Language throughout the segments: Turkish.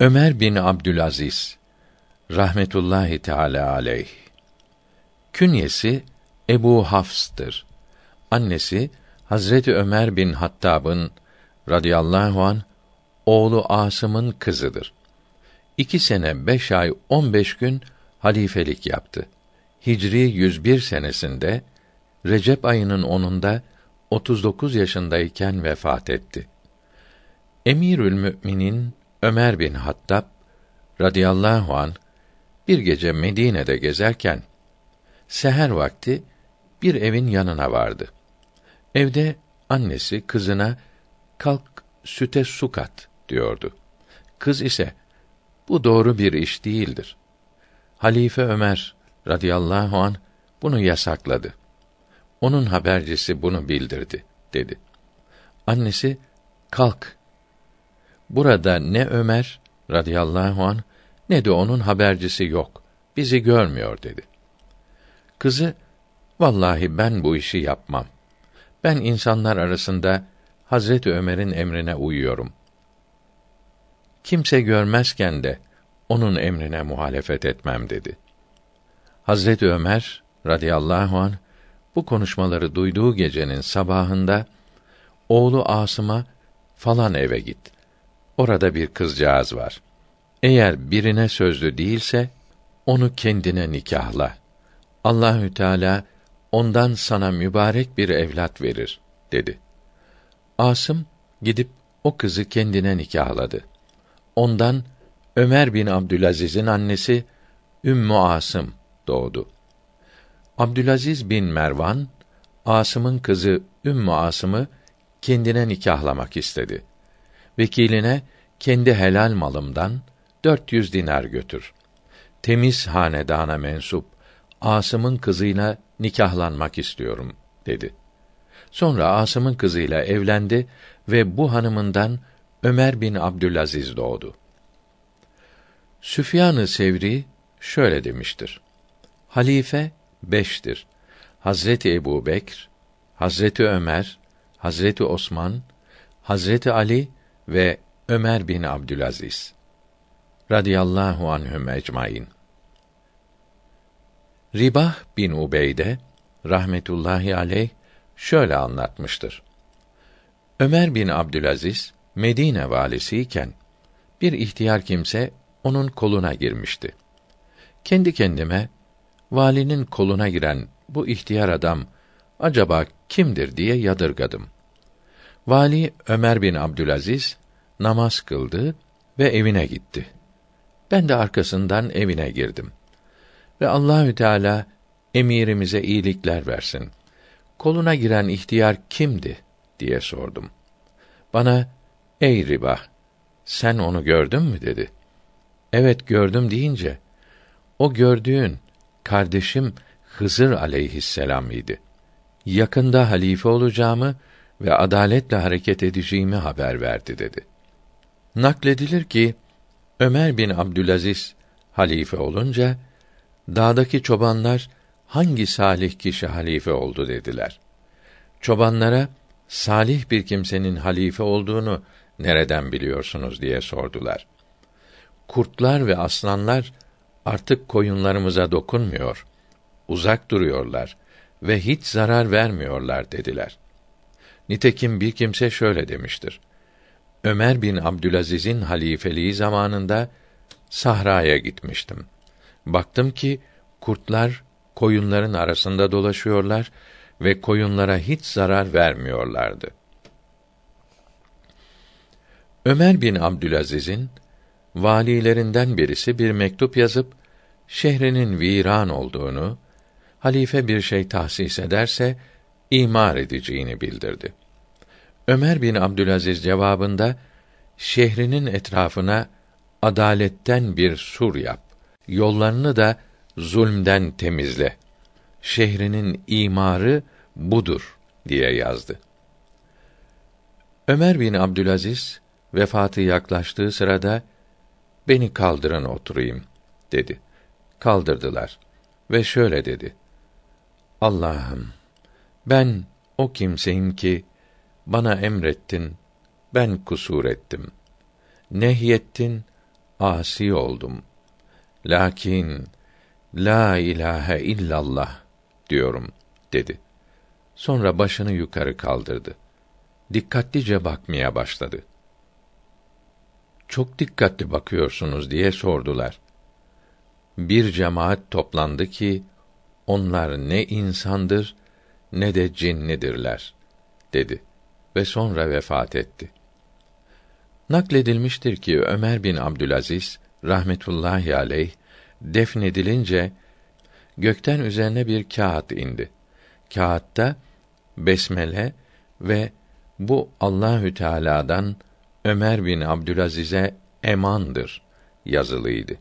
Ömer bin Abdülaziz rahmetullahi teala aleyh künyesi Ebu Hafs'tır. Annesi Hazreti Ömer bin Hattab'ın radıyallahu an oğlu Asım'ın kızıdır. İki sene beş ay on beş gün halifelik yaptı. Hicri 101 senesinde Recep ayının onunda 39 yaşındayken vefat etti. Emirül Müminin Ömer bin Hattab radıyallahu an bir gece Medine'de gezerken seher vakti bir evin yanına vardı. Evde annesi kızına kalk süte su kat diyordu. Kız ise bu doğru bir iş değildir. Halife Ömer radıyallahu an bunu yasakladı. Onun habercisi bunu bildirdi dedi. Annesi kalk. Burada ne Ömer radıyallahu an ne de onun habercisi yok. Bizi görmüyor dedi. Kızı vallahi ben bu işi yapmam. Ben insanlar arasında Hazreti Ömer'in emrine uyuyorum. Kimse görmezken de onun emrine muhalefet etmem dedi. Hazreti Ömer radıyallahu an bu konuşmaları duyduğu gecenin sabahında oğlu Asım'a falan eve git. Orada bir kızcağız var. Eğer birine sözlü değilse onu kendine nikahla. Allahü Teala ondan sana mübarek bir evlat verir dedi. Asım gidip o kızı kendine nikahladı. Ondan Ömer bin Abdülaziz'in annesi Ümmü Asım doğdu. Abdülaziz bin Mervan Asım'ın kızı Ümmü Asım'ı kendine nikahlamak istedi. Vekiline kendi helal malımdan 400 dinar götür. Temiz hanedana mensup Asım'ın kızıyla nikahlanmak istiyorum dedi. Sonra Asım'ın kızıyla evlendi ve bu hanımından Ömer bin Abdülaziz doğdu. Süfyan-ı Sevri şöyle demiştir. Halife beştir. Hazreti Ebu Bekr, Hazreti Ömer, Hazreti Osman, Hazreti Ali ve Ömer bin Abdülaziz. Radiyallahu anhum ecmaîn. Ribah bin Ubeyde rahmetullahi aleyh şöyle anlatmıştır. Ömer bin Abdülaziz Medine valisiyken bir ihtiyar kimse onun koluna girmişti. Kendi kendime valinin koluna giren bu ihtiyar adam acaba kimdir diye yadırgadım. Vali Ömer bin Abdülaziz namaz kıldı ve evine gitti. Ben de arkasından evine girdim. Ve Allahü Teala emirimize iyilikler versin. Koluna giren ihtiyar kimdi diye sordum. Bana ey riba sen onu gördün mü dedi. Evet gördüm deyince o gördüğün kardeşim Hızır aleyhisselam idi. Yakında halife olacağımı ve adaletle hareket edeceğimi haber verdi dedi. Nakledilir ki Ömer bin Abdülaziz halife olunca dağdaki çobanlar hangi salih kişi halife oldu dediler. Çobanlara salih bir kimsenin halife olduğunu nereden biliyorsunuz diye sordular. Kurtlar ve aslanlar artık koyunlarımıza dokunmuyor, uzak duruyorlar ve hiç zarar vermiyorlar dediler. Nitekim bir kimse şöyle demiştir. Ömer bin Abdülaziz'in halifeliği zamanında sahraya gitmiştim. Baktım ki kurtlar koyunların arasında dolaşıyorlar ve koyunlara hiç zarar vermiyorlardı. Ömer bin Abdülaziz'in valilerinden birisi bir mektup yazıp şehrinin viran olduğunu, halife bir şey tahsis ederse imar edeceğini bildirdi. Ömer bin Abdülaziz cevabında şehrinin etrafına adaletten bir sur yap. Yollarını da zulmden temizle. Şehrinin imarı budur diye yazdı. Ömer bin Abdülaziz vefatı yaklaştığı sırada beni kaldırın oturayım dedi. Kaldırdılar ve şöyle dedi. Allah'ım ben o kimseyim ki bana emrettin ben kusur ettim. Nehyettin asi oldum. Lakin la ilahe illallah diyorum dedi. Sonra başını yukarı kaldırdı. Dikkatlice bakmaya başladı. Çok dikkatli bakıyorsunuz diye sordular. Bir cemaat toplandı ki onlar ne insandır ne de cinnidirler dedi ve sonra vefat etti. Nakledilmiştir ki Ömer bin Abdülaziz rahmetullahi aleyh defnedilince gökten üzerine bir kağıt indi. Kağıtta besmele ve bu Allahü Teala'dan Ömer bin Abdülaziz'e emandır yazılıydı.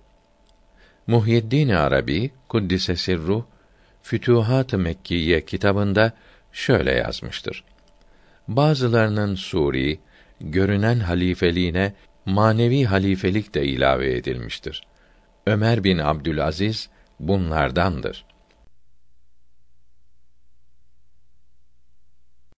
Muhyiddin Arabi kuddise sirruh Fütuhat-ı Mekkiye kitabında şöyle yazmıştır. Bazılarının suri, görünen halifeliğine manevi halifelik de ilave edilmiştir. Ömer bin Abdülaziz bunlardandır.